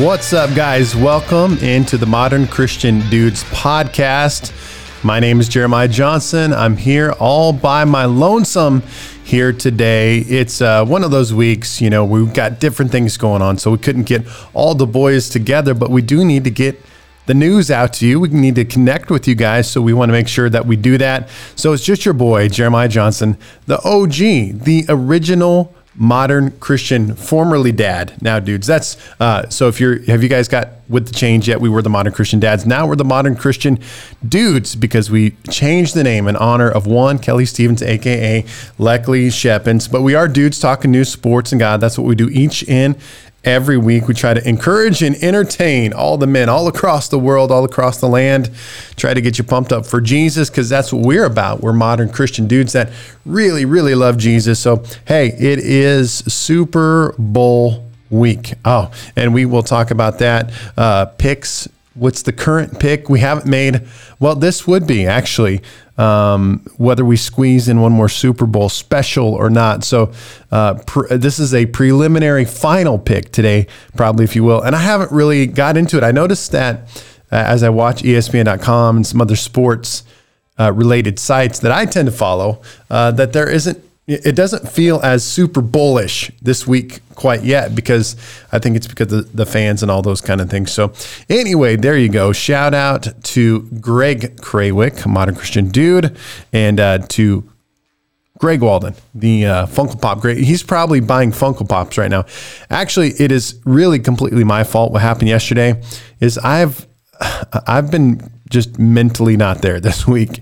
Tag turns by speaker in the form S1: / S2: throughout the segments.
S1: What's up, guys? Welcome into the Modern Christian Dudes podcast. My name is Jeremiah Johnson. I'm here all by my lonesome here today. It's uh, one of those weeks, you know, we've got different things going on, so we couldn't get all the boys together, but we do need to get the news out to you. We need to connect with you guys, so we want to make sure that we do that. So it's just your boy, Jeremiah Johnson, the OG, the original modern Christian, formerly dad. Now, dudes, that's uh, so. If you're, have you guys got with the change yet? We were the modern Christian dads. Now we're the modern Christian dudes because we changed the name in honor of one Kelly Stevens, aka Leckley Shepins. But we are dudes talking news, sports, and God. That's what we do each in Every week, we try to encourage and entertain all the men all across the world, all across the land. Try to get you pumped up for Jesus because that's what we're about. We're modern Christian dudes that really, really love Jesus. So, hey, it is Super Bowl week. Oh, and we will talk about that. Uh, picks. What's the current pick? We haven't made. Well, this would be actually um, whether we squeeze in one more Super Bowl special or not. So uh, this is a preliminary final pick today, probably if you will. And I haven't really got into it. I noticed that uh, as I watch ESPN.com and some other sports uh, related sites that I tend to follow, uh, that there isn't it doesn't feel as super bullish this week quite yet because I think it's because of the fans and all those kind of things. So, anyway, there you go. Shout out to Greg Krawick, modern Christian dude, and uh, to Greg Walden, the uh, Funko Pop great. He's probably buying Funko Pops right now. Actually, it is really completely my fault. What happened yesterday is I've I've been just mentally not there this week.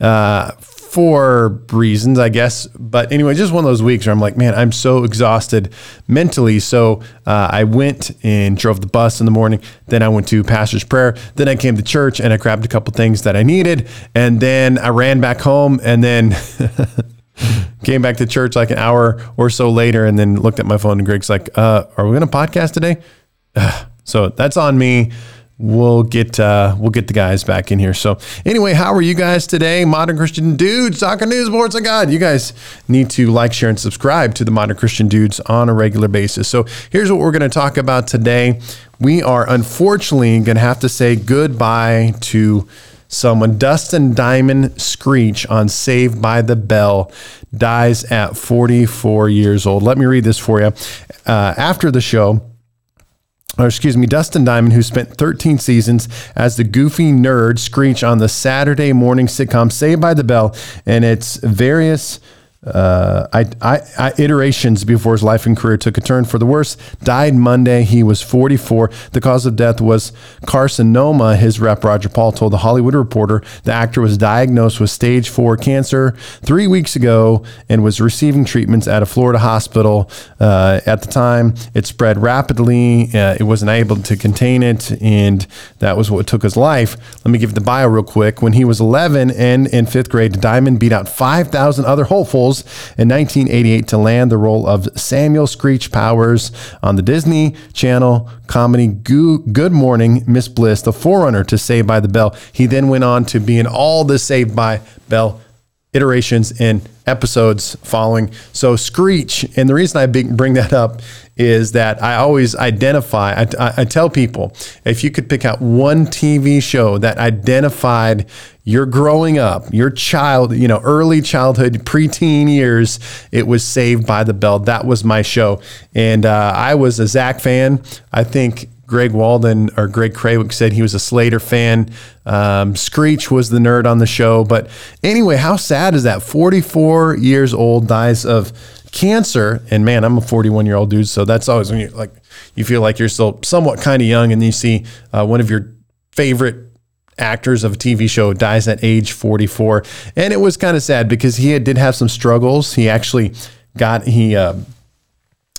S1: Uh, for reasons, I guess. But anyway, just one of those weeks where I'm like, man, I'm so exhausted mentally. So uh, I went and drove the bus in the morning. Then I went to pastor's prayer. Then I came to church and I grabbed a couple things that I needed. And then I ran back home and then came back to church like an hour or so later and then looked at my phone and Greg's like, uh, are we going to podcast today? so that's on me we'll get uh, we'll get the guys back in here. So anyway, how are you guys today? Modern Christian Dudes, Soccer News, Sports of God. You guys need to like, share, and subscribe to the Modern Christian Dudes on a regular basis. So here's what we're going to talk about today. We are unfortunately going to have to say goodbye to someone. Dustin Diamond Screech on Saved by the Bell dies at 44 years old. Let me read this for you. Uh, after the show, or excuse me, Dustin Diamond, who spent 13 seasons as the goofy nerd Screech on the Saturday morning sitcom Saved by the Bell and its various uh, I, I, I, iterations before his life and career took a turn for the worse. Died Monday. He was 44. The cause of death was carcinoma. His rep, Roger Paul, told the Hollywood Reporter the actor was diagnosed with stage four cancer three weeks ago and was receiving treatments at a Florida hospital. Uh, at the time, it spread rapidly. Uh, it wasn't able to contain it, and that was what took his life. Let me give the bio real quick. When he was 11 and in fifth grade, Diamond beat out 5,000 other hopefuls in 1988 to land the role of Samuel Screech Powers on the Disney Channel comedy Good Morning Miss Bliss, the forerunner to Saved by the Bell. He then went on to be in all the Saved by Bell iterations and episodes following. So Screech, and the reason I bring that up is that I always identify, I, I, tell people, if you could pick out one TV show that identified your growing up, your child, you know, early childhood, preteen years, it was Saved by the Bell. That was my show. And uh, I was a Zach fan. I think Greg Walden or Greg Krawick said he was a Slater fan. Um, Screech was the nerd on the show. But anyway, how sad is that? 44 years old, dies of cancer. And man, I'm a 41 year old dude. So that's always when you like, you feel like you're still somewhat kind of young and you see uh, one of your favorite actors of a TV show dies at age 44. And it was kind of sad because he had, did have some struggles. He actually got, he, uh,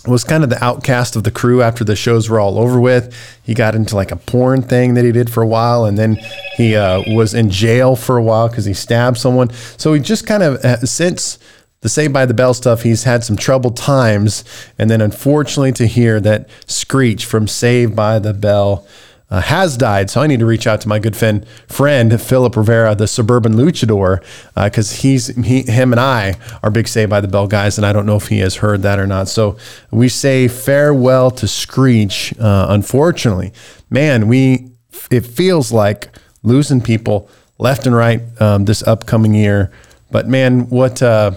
S1: was kind of the outcast of the crew after the shows were all over with. He got into like a porn thing that he did for a while, and then he uh, was in jail for a while because he stabbed someone. So he just kind of uh, since the Saved by the Bell stuff, he's had some troubled times, and then unfortunately to hear that Screech from Saved by the Bell uh, has died. So I need to reach out to my good friend, friend Philip Rivera, the suburban luchador, because uh, he's he, him and I are big Saved by the Bell guys, and I don't know if he has heard that or not. So we say farewell to Screech. Uh, unfortunately, man, we it feels like losing people left and right um, this upcoming year. But man, what? Uh,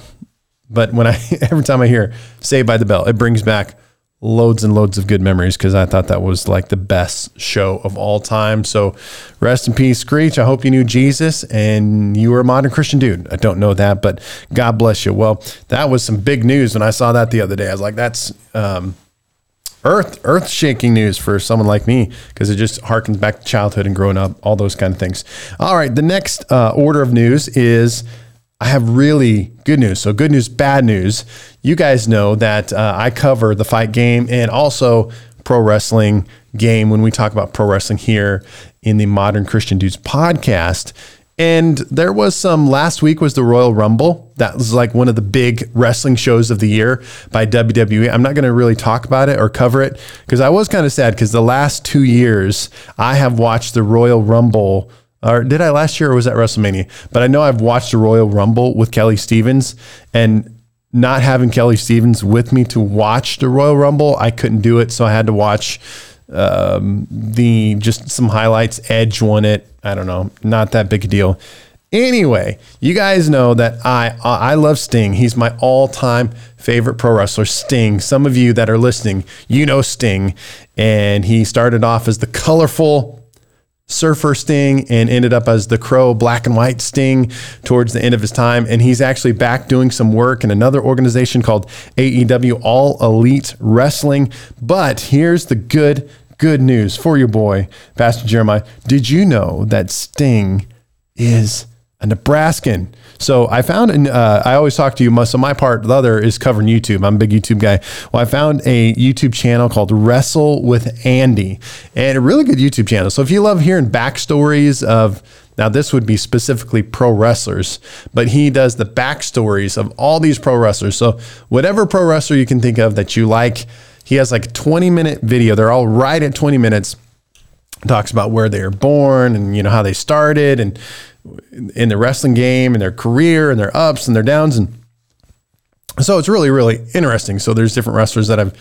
S1: but when I every time I hear Saved by the Bell, it brings back loads and loads of good memories because I thought that was like the best show of all time. So rest in peace, Screech. I hope you knew Jesus and you were a modern Christian dude. I don't know that, but God bless you. Well, that was some big news when I saw that the other day. I was like, that's um, earth earth shaking news for someone like me because it just harkens back to childhood and growing up, all those kind of things. All right, the next uh, order of news is I have really good news. So, good news, bad news. You guys know that uh, I cover the fight game and also pro wrestling game when we talk about pro wrestling here in the Modern Christian Dudes podcast. And there was some last week was the Royal Rumble. That was like one of the big wrestling shows of the year by WWE. I'm not going to really talk about it or cover it because I was kind of sad because the last two years I have watched the Royal Rumble or did I last year or was that WrestleMania? But I know I've watched the Royal Rumble with Kelly Stevens and not having Kelly Stevens with me to watch the Royal Rumble, I couldn't do it. So I had to watch um, the just some highlights. Edge won it. I don't know, not that big a deal. Anyway, you guys know that I I love Sting. He's my all-time favorite pro wrestler, Sting. Some of you that are listening, you know Sting, and he started off as the colorful Surfer Sting and ended up as the Crow Black and White Sting towards the end of his time. And he's actually back doing some work in another organization called AEW All Elite Wrestling. But here's the good, good news for your boy, Pastor Jeremiah. Did you know that Sting is a Nebraskan. So I found, and uh, I always talk to you. So my part, the other is covering YouTube. I'm a big YouTube guy. Well, I found a YouTube channel called Wrestle with Andy, and a really good YouTube channel. So if you love hearing backstories of now, this would be specifically pro wrestlers, but he does the backstories of all these pro wrestlers. So whatever pro wrestler you can think of that you like, he has like a 20 minute video. They're all right at 20 minutes. Talks about where they were born and you know how they started and in the wrestling game and their career and their ups and their downs. And so it's really, really interesting. So there's different wrestlers that I've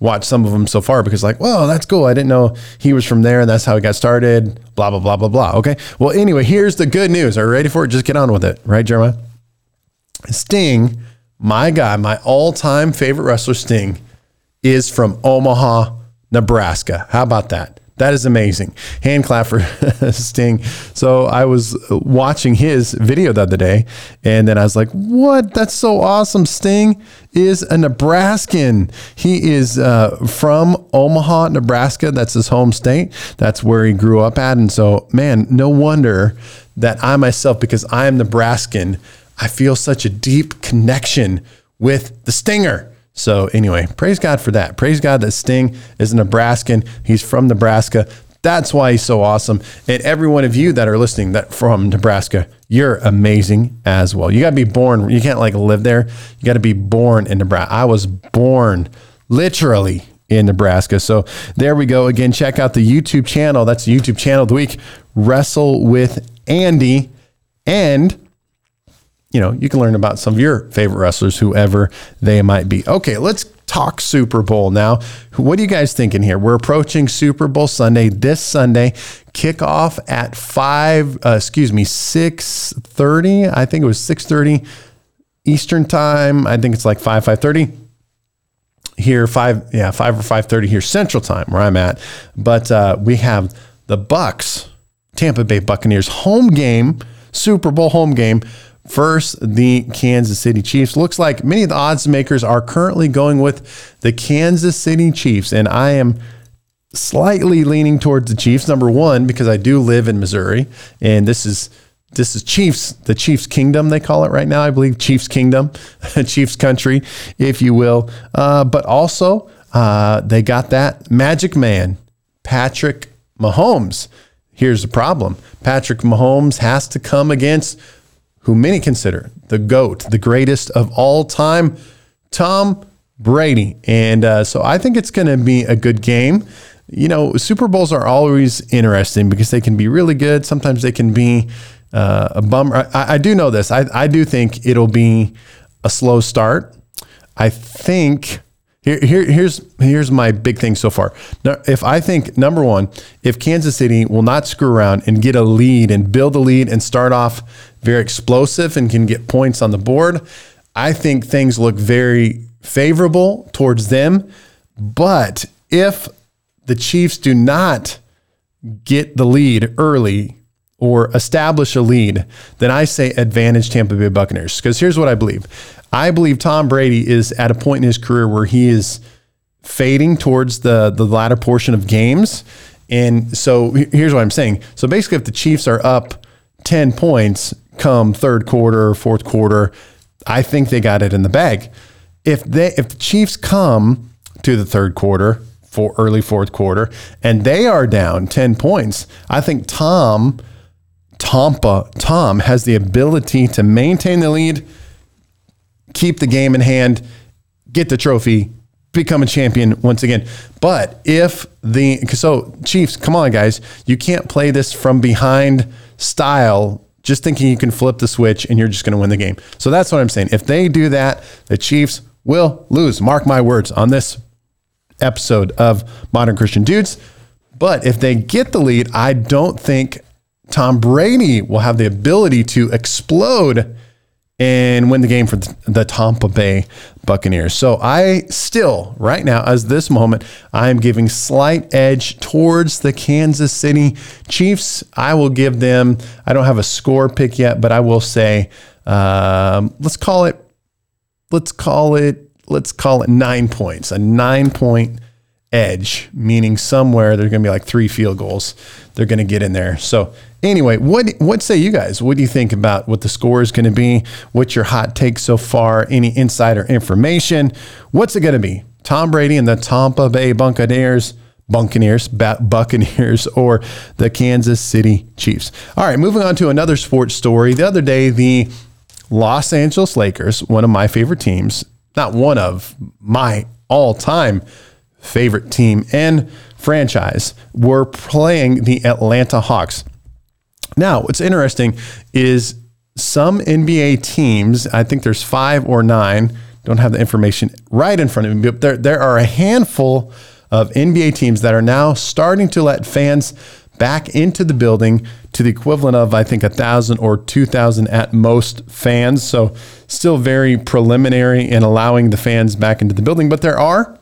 S1: watched some of them so far because like, well, that's cool. I didn't know he was from there and that's how he got started. Blah, blah, blah, blah, blah. Okay. Well, anyway, here's the good news. Are you ready for it? Just get on with it. Right, Jeremiah? Sting, my guy, my all time favorite wrestler, Sting, is from Omaha, Nebraska. How about that? That is amazing. Hand clap for Sting. So I was watching his video the other day, and then I was like, "What? That's so awesome!" Sting is a Nebraskan. He is uh, from Omaha, Nebraska. That's his home state. That's where he grew up at. And so, man, no wonder that I myself, because I am Nebraskan, I feel such a deep connection with the Stinger. So anyway, praise God for that. Praise God that Sting is a Nebraskan. He's from Nebraska. That's why he's so awesome. And every one of you that are listening that from Nebraska, you're amazing as well. You got to be born. You can't like live there. You got to be born in Nebraska. I was born literally in Nebraska. So there we go. Again, check out the YouTube channel. That's the YouTube channel of the week. Wrestle with Andy. And you know, you can learn about some of your favorite wrestlers, whoever they might be. Okay, let's talk Super Bowl now. What are you guys thinking here? We're approaching Super Bowl Sunday this Sunday. Kickoff at five, uh, excuse me, six thirty. I think it was six thirty Eastern time. I think it's like five five thirty here. Five, yeah, five or five thirty here Central time where I'm at. But uh, we have the Bucks, Tampa Bay Buccaneers home game, Super Bowl home game First, the Kansas City Chiefs. Looks like many of the odds makers are currently going with the Kansas City Chiefs, and I am slightly leaning towards the Chiefs. Number one, because I do live in Missouri, and this is this is Chiefs, the Chiefs Kingdom, they call it right now. I believe Chiefs Kingdom, Chiefs Country, if you will. Uh, but also, uh, they got that Magic Man, Patrick Mahomes. Here's the problem Patrick Mahomes has to come against who many consider the GOAT, the greatest of all time, Tom Brady. And uh, so I think it's going to be a good game. you know, Super Bowls are always interesting because they can be really good. Sometimes they can be uh, a bummer. I, I, do know this. I, I do think it'll be a slow start. I think here, here, here's here's my big thing so far. Now, if I think number one, if Kansas City will not screw around and get a lead and build a lead and start off very explosive and can get points on the board, I think things look very favorable towards them. But if the Chiefs do not get the lead early or establish a lead, then I say advantage Tampa Bay Buccaneers. Because here's what I believe I believe Tom Brady is at a point in his career where he is fading towards the, the latter portion of games. And so here's what I'm saying. So basically, if the Chiefs are up 10 points come third quarter, fourth quarter, I think they got it in the bag. If they if the Chiefs come to the third quarter, for early fourth quarter, and they are down 10 points, I think Tom Tampa Tom has the ability to maintain the lead keep the game in hand, get the trophy, become a champion once again. But if the so Chiefs, come on guys, you can't play this from behind style just thinking you can flip the switch and you're just going to win the game. So that's what I'm saying. If they do that, the Chiefs will lose. Mark my words on this episode of Modern Christian Dudes. But if they get the lead, I don't think Tom Brady will have the ability to explode and win the game for the Tampa Bay Buccaneers. So I still, right now, as this moment, I am giving slight edge towards the Kansas City Chiefs. I will give them, I don't have a score pick yet, but I will say, um, let's call it, let's call it, let's call it nine points, a nine point edge, meaning somewhere there's going to be like three field goals they're going to get in there. So anyway, what what say you guys? What do you think about what the score is going to be? What's your hot take so far? Any insider information? What's it going to be? Tom Brady and the Tampa Bay Buccaneers. Buccaneers, Buccaneers, or the Kansas City Chiefs. All right, moving on to another sports story. The other day, the Los Angeles Lakers, one of my favorite teams, not one of my all time favorite team and franchise, were playing the Atlanta Hawks. Now, what's interesting is some NBA teams, I think there's five or nine, don't have the information right in front of me, but there, there are a handful of NBA teams that are now starting to let fans back into the building to the equivalent of, I think, a thousand or two thousand at most fans. So, still very preliminary in allowing the fans back into the building, but there are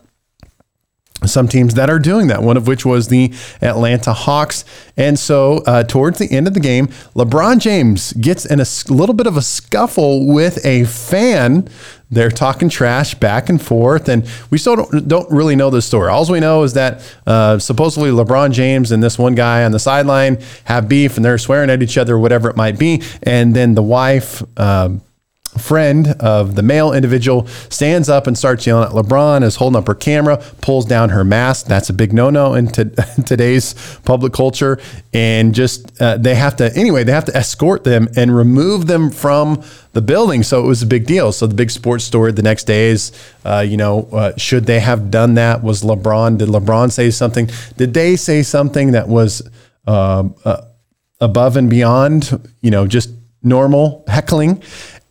S1: some teams that are doing that, one of which was the Atlanta Hawks. And so, uh, towards the end of the game, LeBron James gets in a little bit of a scuffle with a fan. They're talking trash back and forth, and we still don't, don't really know the story. All we know is that uh, supposedly LeBron James and this one guy on the sideline have beef, and they're swearing at each other, whatever it might be. And then the wife, um, friend of the male individual stands up and starts yelling at LeBron, is holding up her camera, pulls down her mask. That's a big no no in to, today's public culture. And just uh, they have to, anyway, they have to escort them and remove them from the building. So it was a big deal. So the big sports story the next day is, uh, you know, uh, should they have done that? Was LeBron, did LeBron say something? Did they say something that was um, uh, above and beyond, you know, just normal heckling?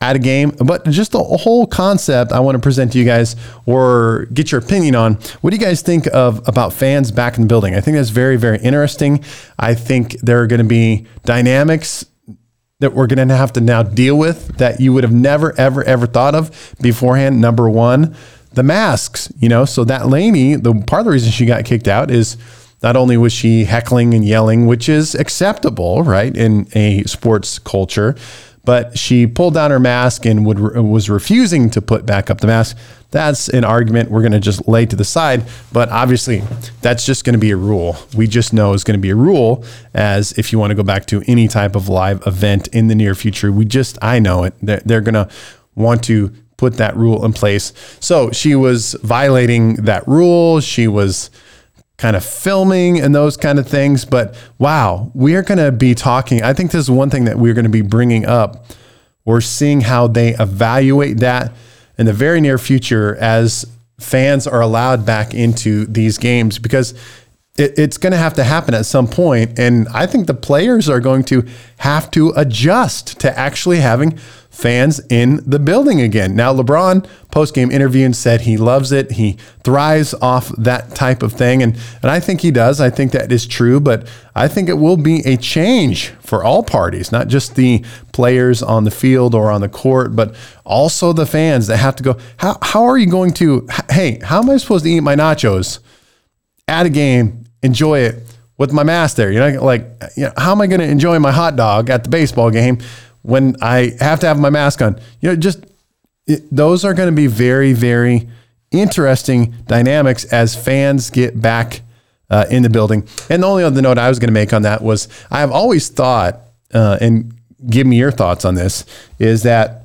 S1: At a game, but just the whole concept I want to present to you guys or get your opinion on. What do you guys think of about fans back in the building? I think that's very, very interesting. I think there are going to be dynamics that we're going to have to now deal with that you would have never, ever, ever thought of beforehand. Number one, the masks, you know, so that Laney, the part of the reason she got kicked out is not only was she heckling and yelling, which is acceptable, right, in a sports culture, but she pulled down her mask and would, was refusing to put back up the mask. That's an argument we're going to just lay to the side. But obviously, that's just going to be a rule. We just know is going to be a rule. As if you want to go back to any type of live event in the near future, we just, I know it. They're, they're going to want to put that rule in place. So she was violating that rule. She was kind of filming and those kind of things. But wow, we are going to be talking. I think this is one thing that we're going to be bringing up. We're seeing how they evaluate that in the very near future as fans are allowed back into these games because it, it's going to have to happen at some point, and I think the players are going to have to adjust to actually having fans in the building again. Now, LeBron post game interview and said he loves it. He thrives off that type of thing. And, and I think he does. I think that is true, but I think it will be a change for all parties, not just the players on the field or on the court, but also the fans that have to go, how, how are you going to, hey, how am I supposed to eat my nachos at a game, enjoy it with my mask there? You know, like, you know, how am I going to enjoy my hot dog at the baseball game when I have to have my mask on. You know, just it, those are going to be very, very interesting dynamics as fans get back uh, in the building. And the only other note I was going to make on that was I have always thought, uh, and give me your thoughts on this, is that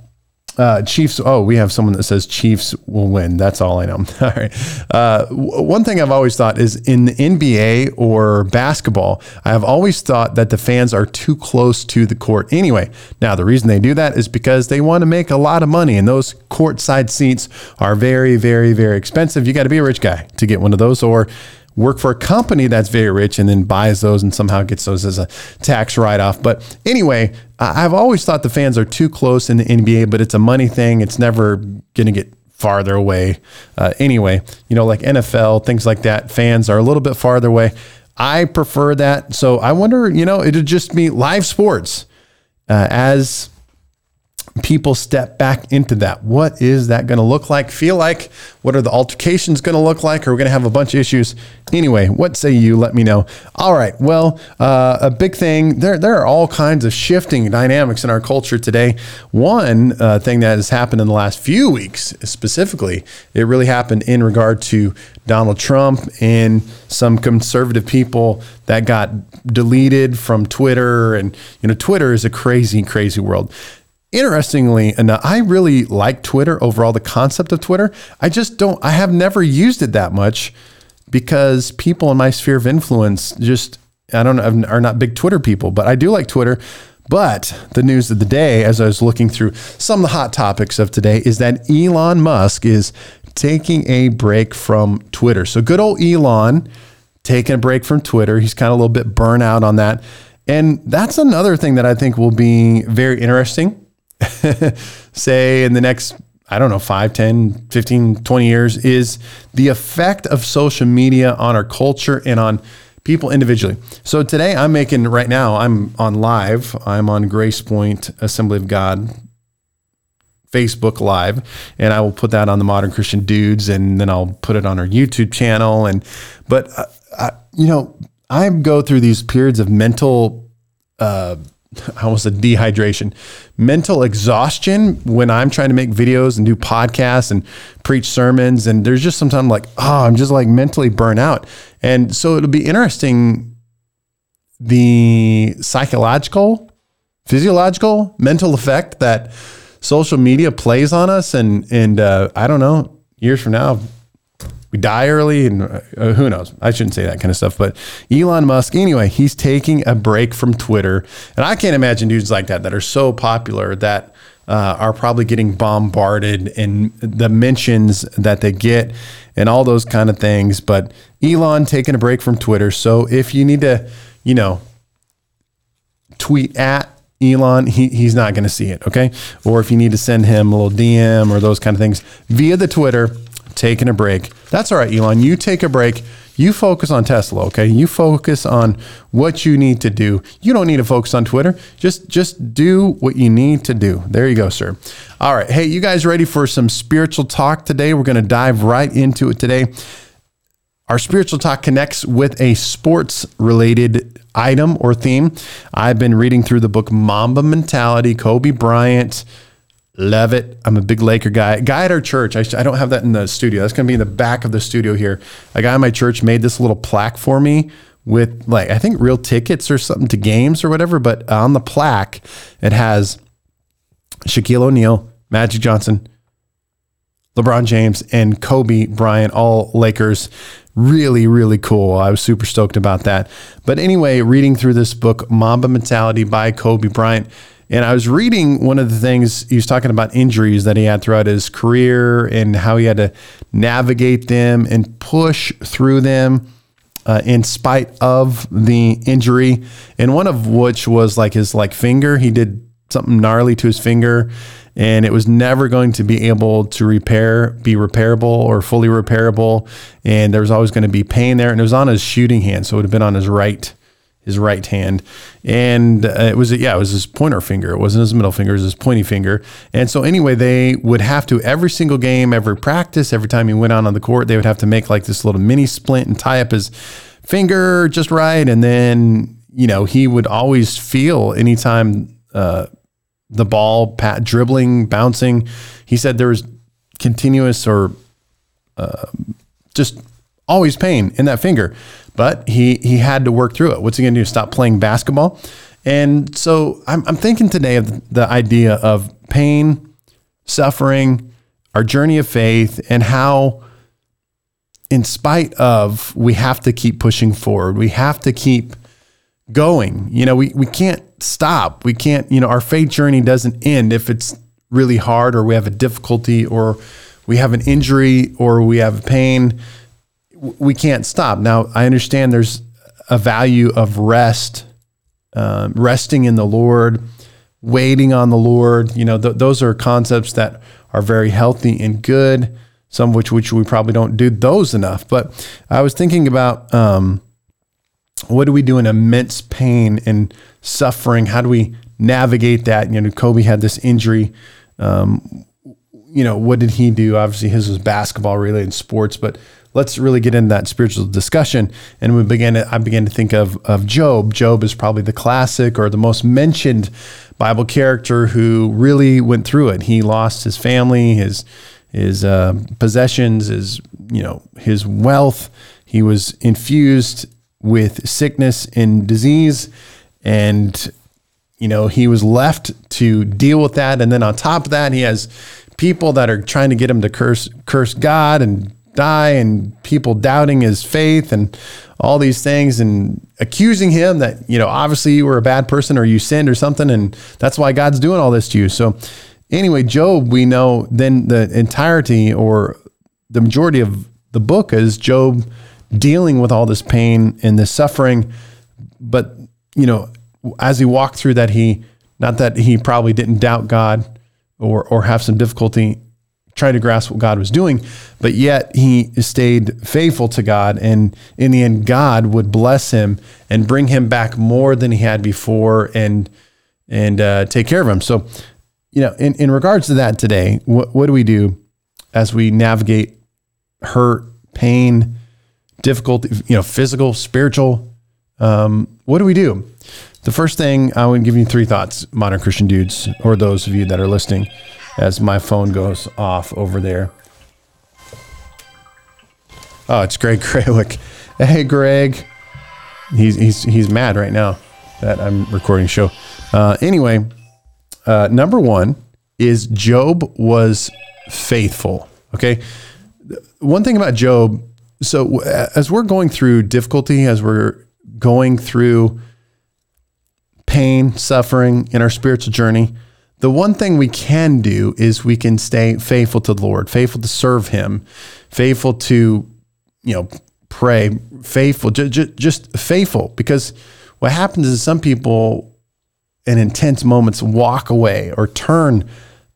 S1: uh, Chiefs. Oh, we have someone that says Chiefs will win. That's all I know. all right. Uh, one thing I've always thought is in the NBA or basketball, I have always thought that the fans are too close to the court anyway. Now, the reason they do that is because they want to make a lot of money, and those courtside seats are very, very, very expensive. You got to be a rich guy to get one of those, or work for a company that's very rich and then buys those and somehow gets those as a tax write off. But anyway, I've always thought the fans are too close in the NBA, but it's a money thing. It's never going to get farther away. Uh, anyway, you know, like NFL, things like that, fans are a little bit farther away. I prefer that. So I wonder, you know, it'd just be live sports uh, as people step back into that. What is that going to look like, feel like? What are the altercations going to look like? Are we going to have a bunch of issues? Anyway, what say you? Let me know. All right. Well, uh, a big thing there, there are all kinds of shifting dynamics in our culture today. One uh, thing that has happened in the last few weeks, specifically, it really happened in regard to Donald Trump and some conservative people that got deleted from Twitter. And, you know, Twitter is a crazy, crazy world. Interestingly enough, I really like Twitter overall, the concept of Twitter. I just don't, I have never used it that much because people in my sphere of influence just, I don't know, are not big Twitter people, but I do like Twitter. But the news of the day, as I was looking through some of the hot topics of today, is that Elon Musk is taking a break from Twitter. So good old Elon taking a break from Twitter. He's kind of a little bit burnout on that. And that's another thing that I think will be very interesting say in the next I don't know, 5, 10, 15, 20 years is the effect of social media on our culture and on people individually. So today I'm making right now, I'm on live. I'm on Grace Point Assembly of God Facebook Live, and I will put that on the Modern Christian Dudes, and then I'll put it on our YouTube channel. And but uh, I, you know, I go through these periods of mental uh, I almost said dehydration, mental exhaustion when I'm trying to make videos and do podcasts and preach sermons. And there's just sometimes like, oh, I'm just like mentally burnt out. And so it'll be interesting the psychological, physiological, mental effect that social media plays on us. And, and uh, I don't know, years from now, die early and uh, who knows i shouldn't say that kind of stuff but elon musk anyway he's taking a break from twitter and i can't imagine dudes like that that are so popular that uh, are probably getting bombarded in the mentions that they get and all those kind of things but elon taking a break from twitter so if you need to you know tweet at Elon, he, he's not going to see it. Okay. Or if you need to send him a little DM or those kind of things via the Twitter, taking a break. That's all right, Elon. You take a break. You focus on Tesla, okay? You focus on what you need to do. You don't need to focus on Twitter. Just just do what you need to do. There you go, sir. All right. Hey, you guys ready for some spiritual talk today? We're going to dive right into it today. Our spiritual talk connects with a sports related item or theme. I've been reading through the book Mamba Mentality, Kobe Bryant, Love it. I'm a big Laker guy. Guy at our church, I, I don't have that in the studio. That's going to be in the back of the studio here. A guy in my church made this little plaque for me with like, I think real tickets or something to games or whatever. But on the plaque, it has Shaquille O'Neal, Magic Johnson, LeBron James, and Kobe Bryant, all Lakers. Really, really cool. I was super stoked about that. But anyway, reading through this book, Mamba Mentality by Kobe Bryant and I was reading one of the things he was talking about injuries that he had throughout his career and how he had to navigate them and push through them. uh, in spite of the injury, and one of which was like his like finger. He did something gnarly to his finger, and it was never going to be able to repair, be repairable or fully repairable, and there was always going to be pain there. And it was on his shooting hand, so it would have been on his right his right hand, and uh, it was yeah, it was his pointer finger. It wasn't his middle finger; it was his pointy finger. And so anyway, they would have to every single game, every practice, every time he went out on the court, they would have to make like this little mini splint and tie up his finger just right, and then you know he would always feel anytime uh, the ball pat, dribbling, bouncing. He said there was continuous or uh, just always pain in that finger. But he he had to work through it. What's he going to do? Stop playing basketball? And so I'm, I'm thinking today of the idea of pain, suffering, our journey of faith, and how, in spite of, we have to keep pushing forward. We have to keep going. You know, we, we can't stop. We can't, you know, our faith journey doesn't end if it's really hard or we have a difficulty or we have an injury or we have pain we can't stop. Now, I understand there's a value of rest, um, resting in the Lord, waiting on the Lord. You know, th- those are concepts that are very healthy and good. Some of which which we probably don't do those enough. But I was thinking about um, what do we do in immense pain and suffering? How do we navigate that? You know, Kobe had this injury. Um, you know, what did he do? Obviously, his was basketball related sports, but let's really get into that spiritual discussion. And we began to, I began to think of, of Job. Job is probably the classic or the most mentioned Bible character who really went through it. He lost his family, his, his uh, possessions, his, you know, his wealth. He was infused with sickness and disease. And, you know, he was left to deal with that. And then on top of that, he has people that are trying to get him to curse curse God and die and people doubting his faith and all these things and accusing him that, you know, obviously you were a bad person or you sinned or something. And that's why God's doing all this to you. So, anyway, Job, we know then the entirety or the majority of the book is Job dealing with all this pain and this suffering. But, you know, as he walked through that, he, not that he probably didn't doubt God or, or have some difficulty trying to grasp what God was doing, but yet he stayed faithful to God. And in the end, God would bless him and bring him back more than he had before and, and uh, take care of him. So, you know, in, in regards to that today, what, what do we do as we navigate hurt, pain, difficulty, you know, physical, spiritual? Um, what do we do? The first thing I would give you three thoughts, modern Christian dudes, or those of you that are listening as my phone goes off over there. Oh, it's Greg Kralik. Hey, Greg. He's he's he's mad right now that I'm recording a show. Uh, anyway, uh, number one is Job was faithful. Okay, one thing about Job. So as we're going through difficulty, as we're going through pain, suffering in our spiritual journey, the one thing we can do is we can stay faithful to the Lord, faithful to serve Him, faithful to, you know, pray, faithful, just, just faithful. Because what happens is some people in intense moments walk away or turn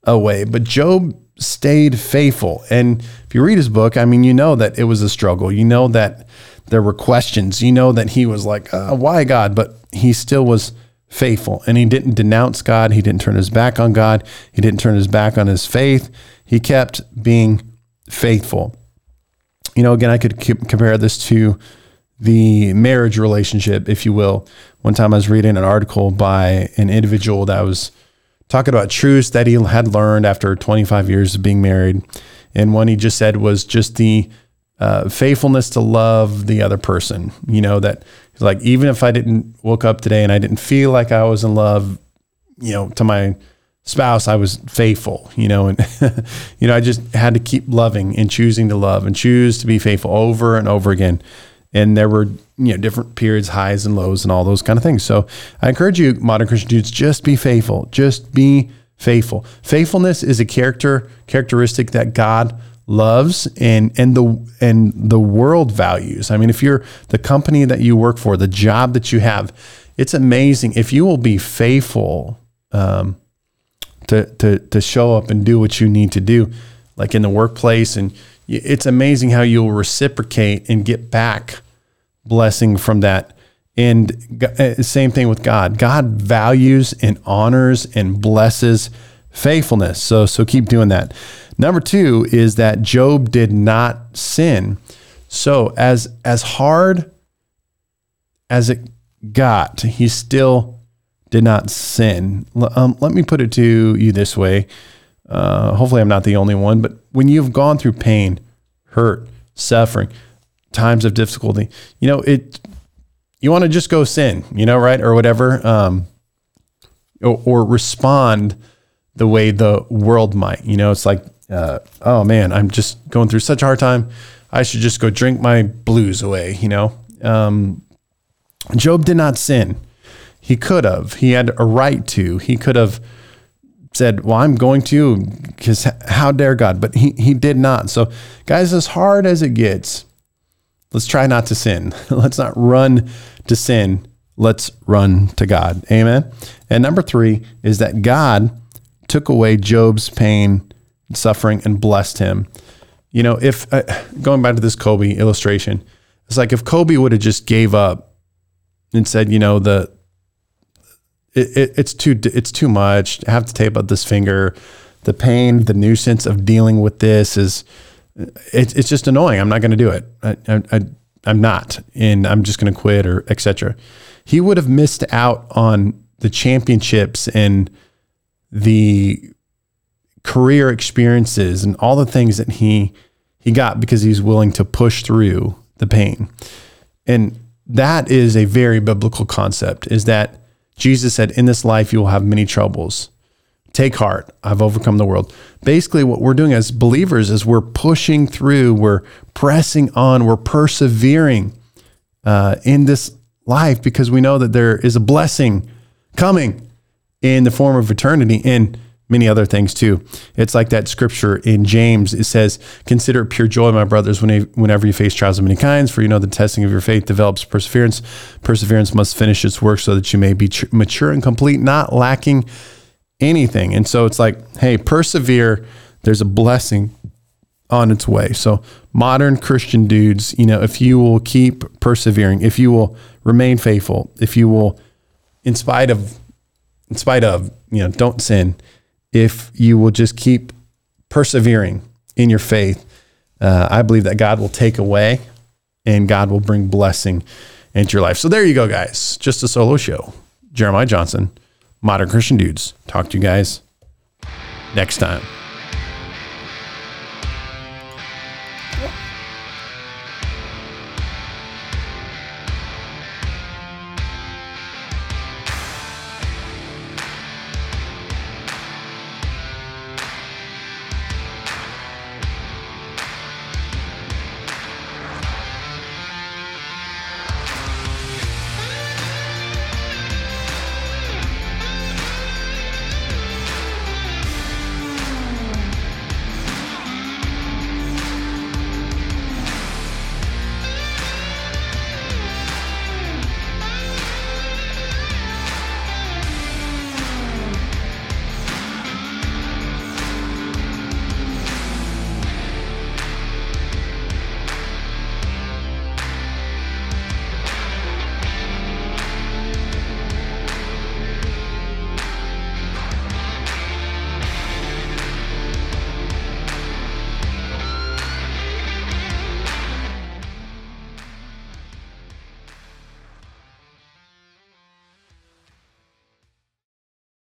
S1: away, but Job stayed faithful. And if you read his book, I mean, you know that it was a struggle. You know that there were questions. You know that he was like, uh, why God? But he still was faithful. And he didn't denounce God. He didn't turn his back on God. He didn't turn his back on his faith. He kept being faithful. You know, again, I could compare this to the marriage relationship, if you will. One time I was reading an article by an individual that was talking about truths that he had learned after 25 years of being married. And one he just said was just the uh, faithfulness to love the other person. You know, that like even if I didn't woke up today and I didn't feel like I was in love, you know, to my spouse, I was faithful, you know, and you know, I just had to keep loving and choosing to love and choose to be faithful over and over again. And there were, you know, different periods, highs and lows and all those kind of things. So I encourage you, modern Christian dudes, just be faithful. Just be faithful. Faithfulness is a character characteristic that God loves and and the and the world values. I mean, if you're the company that you work for, the job that you have, it's amazing if you will be faithful um, to to to show up and do what you need to do, like in the workplace, and it's amazing how you'll reciprocate and get back blessing from that. And uh, same thing with God. God values and honors and blesses faithfulness. So so keep doing that. Number 2 is that Job did not sin. So as as hard as it got, he still did not sin. Um, let me put it to you this way. Uh, hopefully, I'm not the only one, but when you've gone through pain, hurt, suffering, times of difficulty, you know, it, you want to just go sin, you know, right? Or whatever, um, or, or respond the way the world might, you know, it's like, uh, oh man, I'm just going through such a hard time. I should just go drink my blues away, you know? Um, Job did not sin. He could have. He had a right to. He could have said, Well, I'm going to, because how dare God? But he, he did not. So, guys, as hard as it gets, let's try not to sin. let's not run to sin. Let's run to God. Amen. And number three is that God took away Job's pain, and suffering, and blessed him. You know, if uh, going back to this Kobe illustration, it's like if Kobe would have just gave up and said, you know, the it, it, it's too it's too much. I have to tape up this finger. The pain, the nuisance of dealing with this is it, it's just annoying. I'm not going to do it. I, I, I'm not, and I'm just going to quit or etc. He would have missed out on the championships and the career experiences and all the things that he he got because he's willing to push through the pain. And that is a very biblical concept is that Jesus said, In this life, you will have many troubles. Take heart. I've overcome the world. Basically, what we're doing as believers is we're pushing through, we're pressing on, we're persevering uh, in this life because we know that there is a blessing coming in the form of eternity. And many other things too. It's like that scripture in James. It says, "Consider pure joy, my brothers, whenever you face trials of many kinds, for you know the testing of your faith develops perseverance. Perseverance must finish its work, so that you may be mature and complete, not lacking anything." And so it's like, hey, persevere. There's a blessing on its way. So modern Christian dudes, you know, if you will keep persevering, if you will remain faithful, if you will, in spite of, in spite of, you know, don't sin if you will just keep persevering in your faith, uh, I believe that God will take away and God will bring blessing into your life. So there you go, guys. Just a solo show. Jeremiah Johnson, Modern Christian Dudes. Talk to you guys next time.